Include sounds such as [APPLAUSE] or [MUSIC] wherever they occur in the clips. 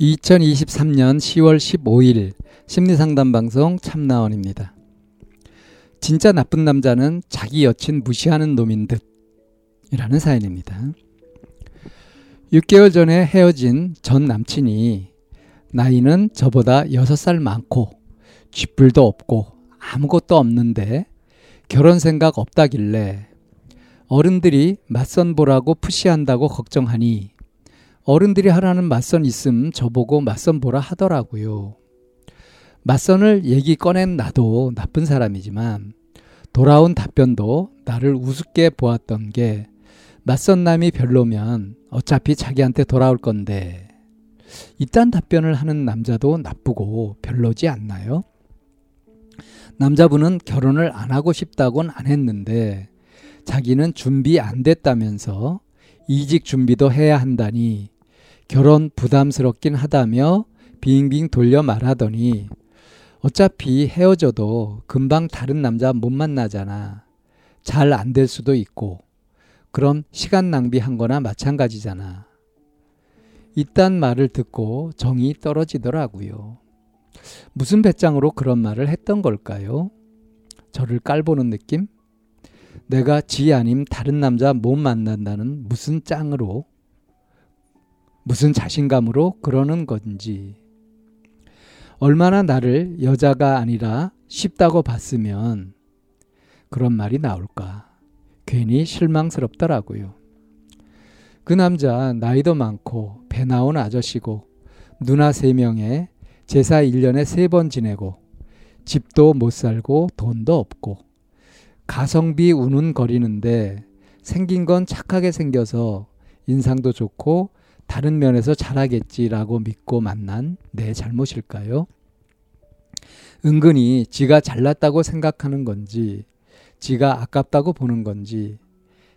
2023년 10월 15일 심리상담 방송 참나원입니다. 진짜 나쁜 남자는 자기 여친 무시하는 놈인 듯 이라는 사연입니다. 6개월 전에 헤어진 전 남친이 나이는 저보다 6살 많고 쥐뿔도 없고 아무것도 없는데 결혼 생각 없다길래 어른들이 맞선 보라고 푸시한다고 걱정하니 어른들이 하라는 맞선 있음 저보고 맞선 보라 하더라고요. 맞선을 얘기 꺼낸 나도 나쁜 사람이지만 돌아온 답변도 나를 우습게 보았던 게 맞선 남이 별로면 어차피 자기한테 돌아올 건데 이딴 답변을 하는 남자도 나쁘고 별로지 않나요? 남자분은 결혼을 안 하고 싶다곤 안 했는데 자기는 준비 안 됐다면서 이직 준비도 해야 한다니 결혼 부담스럽긴 하다며 빙빙 돌려 말하더니 어차피 헤어져도 금방 다른 남자 못 만나잖아. 잘 안 될 수도 있고. 그럼 시간 낭비한 거나 마찬가지잖아. 이딴 말을 듣고 정이 떨어지더라고요. 무슨 배짱으로 그런 말을 했던 걸까요? 저를 깔보는 느낌? 내가 지 아님 다른 남자 못 만난다는 무슨 짱으로 무슨 자신감으로 그러는 건지. 얼마나 나를 여자가 아니라 쉽다고 봤으면 그런 말이 나올까. 괜히 실망스럽더라고요. 그 남자 나이도 많고 배 나온 아저씨고 누나 세 명에 제사 1년에 세 번 지내고 집도 못 살고 돈도 없고 가성비 우는 거리는데 생긴 건 착하게 생겨서 인상도 좋고 다른 면에서 잘하겠지라고 믿고 만난 내 잘못일까요? 은근히 지가 잘났다고 생각하는 건지, 지가 아깝다고 보는 건지,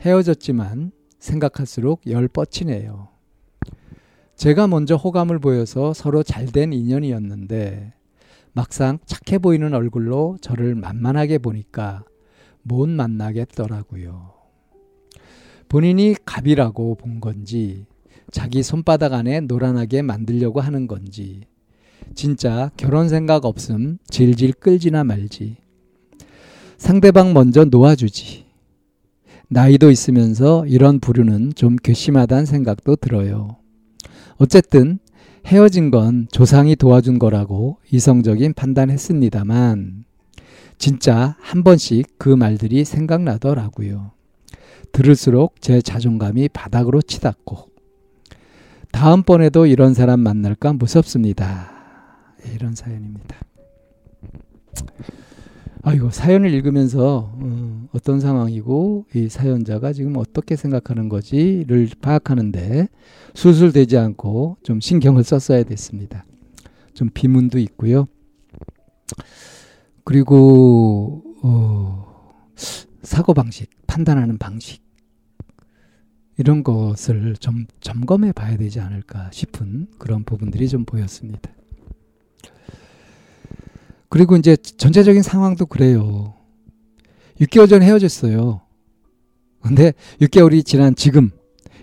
헤어졌지만 생각할수록 열 뻗치네요. 제가 먼저 호감을 보여서 서로 잘된 인연이었는데, 막상 착해 보이는 얼굴로 저를 만만하게 보니까 못 만나겠더라고요. 본인이 갑이라고 본 건지, 자기 손바닥 안에 노란하게 만들려고 하는 건지 진짜 결혼 생각 없음 질질 끌지나 말지 상대방 먼저 놓아주지 나이도 있으면서 이런 부류는 좀 괘씸하다는 생각도 들어요. 어쨌든 헤어진 건 조상이 도와준 거라고 이성적인 판단했습니다만 진짜 한 번씩 그 말들이 생각나더라고요. 들을수록 제 자존감이 바닥으로 치닫고 다음번에도 이런 사람 만날까 무섭습니다. 예, 이런 사연입니다. 아이고 사연을 읽으면서 어, 떤 상황이고 이 사연자가 지금 어떻게 생각하는 거지를 파악하는데 수술되지 않고 좀 신경을 썼어야 됐습니다. 좀 비문도 있고요. 그리고 어, 사고 방식, 판단하는 방식 이런 것을 좀 점검해 봐야 되지 않을까 싶은 그런 부분들이 좀 보였습니다. 그리고 이제 전체적인 상황도 그래요. 6개월 전에 헤어졌어요. 근데 6개월이 지난 지금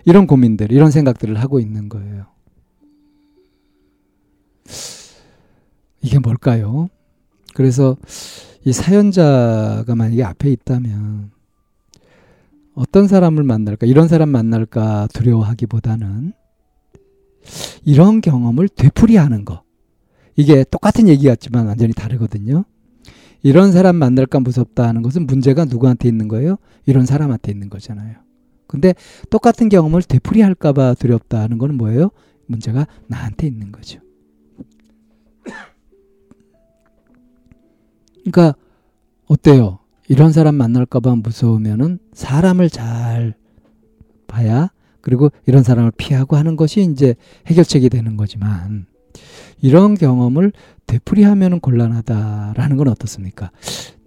이런 고민들, 이런 생각들을 하고 있는 거예요. 이게 뭘까요? 그래서 이 사연자가 만약에 앞에 있다면 어떤 사람을 만날까, 이런 사람 만날까 두려워하기보다는 이런 경험을 되풀이하는 거. 이게 똑같은 얘기 같지만 완전히 다르거든요. 이런 사람 만날까 무섭다 하는 것은 문제가 누구한테 있는 거예요? 이런 사람한테 있는 거잖아요. 근데 똑같은 경험을 되풀이할까봐 두렵다 하는 거는 뭐예요? 문제가 나한테 있는 거죠. 그러니까 어때요? 이런 사람 만날까봐 무서우면은 사람을 잘 봐야 그리고 이런 사람을 피하고 하는 것이 이제 해결책이 되는 거지만 이런 경험을 되풀이하면 곤란하다라는 건 어떻습니까?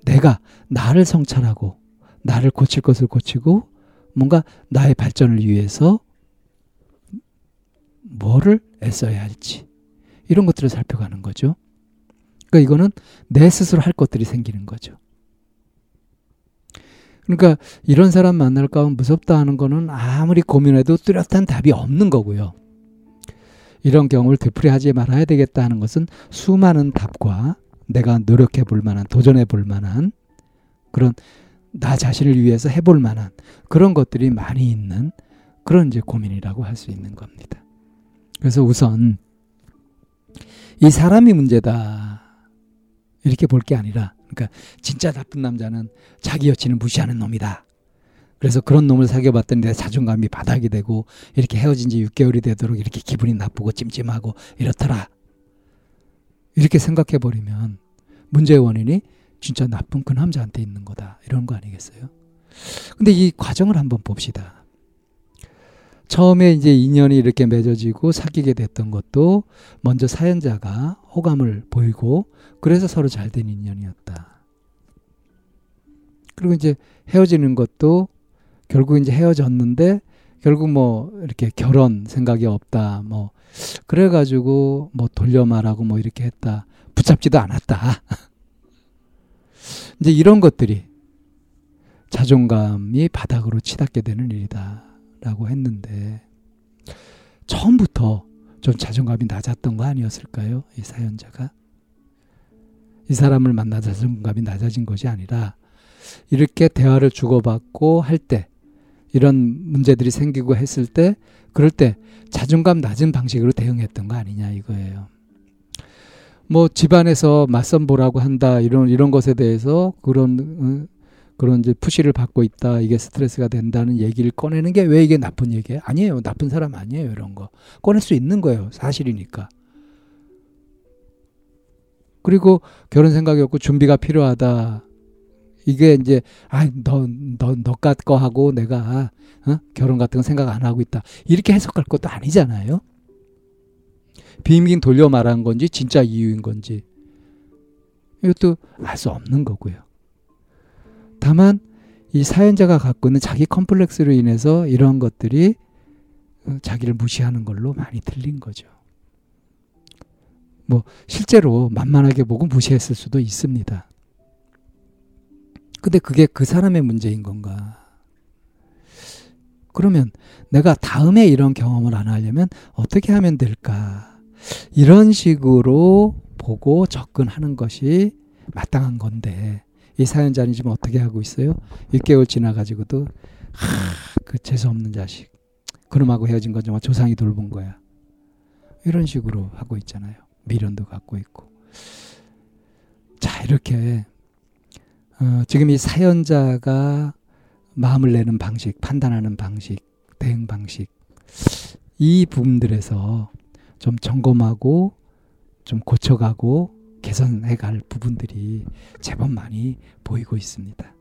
내가 나를 성찰하고 나를 고칠 것을 고치고 뭔가 나의 발전을 위해서 뭐를 애써야 할지 이런 것들을 살펴가는 거죠. 그러니까 이거는 내 스스로 할 것들이 생기는 거죠. 그러니까 이런 사람 만날까 하면 무섭다 하는 거는 아무리 고민해도 뚜렷한 답이 없는 거고요. 이런 경우를 되풀이하지 말아야 되겠다 하는 것은 수많은 답과 내가 노력해 볼 만한, 도전해 볼 만한 그런 나 자신을 위해서 해볼 만한 그런 것들이 많이 있는 그런 이제 고민이라고 할 수 있는 겁니다. 그래서 우선 이 사람이 문제다. 이렇게 볼 게 아니라, 그러니까 진짜 나쁜 남자는 자기 여친을 무시하는 놈이다. 그래서 그런 놈을 사귀어봤더니 내 자존감이 바닥이 되고 이렇게 헤어진 지 6개월이 되도록 이렇게 기분이 나쁘고 찜찜하고 이렇더라. 이렇게 생각해 버리면 문제의 원인이 진짜 나쁜 그 남자한테 있는 거다. 이런 거 아니겠어요? 근데 이 과정을 한번 봅시다. 처음에 이제 인연이 이렇게 맺어지고 사귀게 됐던 것도 먼저 사연자가 호감을 보이고 그래서 서로 잘 된 인연이었다. 그리고 이제 헤어지는 것도 결국 이제 헤어졌는데 결국 뭐 이렇게 결혼 생각이 없다. 뭐 그래가지고 뭐 돌려 말하고 뭐 이렇게 했다. 붙잡지도 않았다. [LAUGHS] 이제 이런 것들이 자존감이 바닥으로 치닫게 되는 일이다 라고 했는데 처음부터 좀 자존감이 낮았던 거 아니었을까요? 이 사연자가 이 사람을 만나 자존감이 낮아진 것이 아니라 이렇게 대화를 주고받고 할 때 이런 문제들이 생기고 했을 때 그럴 때 자존감 낮은 방식으로 대응했던 거 아니냐 이거예요. 뭐 집안에서 맞선 보라고 한다 이런 이런 것에 대해서 그런 어, 그런 이제 푸시를 받고 있다 이게 스트레스가 된다는 얘기를 꺼내는 게 왜 이게 나쁜 얘기예요? 아니에요 나쁜 사람 아니에요 이런 거 꺼낼 수 있는 거예요 사실이니까. 그리고 결혼 생각이 없고 준비가 필요하다. 이게 이제 아너너 너 같 거 하고 내가 어? 결혼 같은 거 생각 안 하고 있다 이렇게 해석할 것도 아니잖아요. 비밀 돌려 말한 건지 진짜 이유인 건지 이것도 알 수 없는 거고요. 다만 이 사연자가 갖고 있는 자기 컴플렉스로 인해서 이러한 것들이 어, 자기를 무시하는 걸로 많이 들린 거죠. 뭐 실제로 만만하게 보고 무시했을 수도 있습니다. 근데 그게 그 사람의 문제인 건가? 그러면 내가 다음에 이런 경험을 안 하려면 어떻게 하면 될까? 이런 식으로 보고 접근하는 것이 마땅한 건데 이 사연자는 지금 어떻게 하고 있어요? 6개월 지나가지고도 하, 그 재수 없는 자식 그놈하고 헤어진 건 정말 조상이 돌본 거야. 이런 식으로 하고 있잖아요. 미련도 갖고 있고. 자 이렇게 어, 지금 이 사연자가 마음을 내는 방식, 판단하는 방식, 대응 방식 이 부분들에서 좀 점검하고 좀 고쳐가고 개선해 갈 부분들이 제법 많이 보이고 있습니다.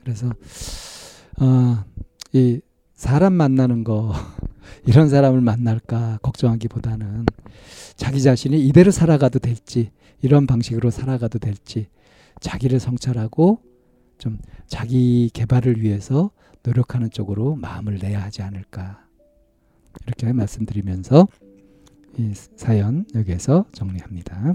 그래서 어, 이 사람 만나는 거 [LAUGHS] 이런 사람을 만날까 걱정하기보다는 자기 자신이 이대로 살아가도 될지 이런 방식으로 살아가도 될지 자기를 성찰하고 좀 자기 개발을 위해서 노력하는 쪽으로 마음을 내야 하지 않을까 이렇게 말씀드리면서 이 사연 여기에서 정리합니다.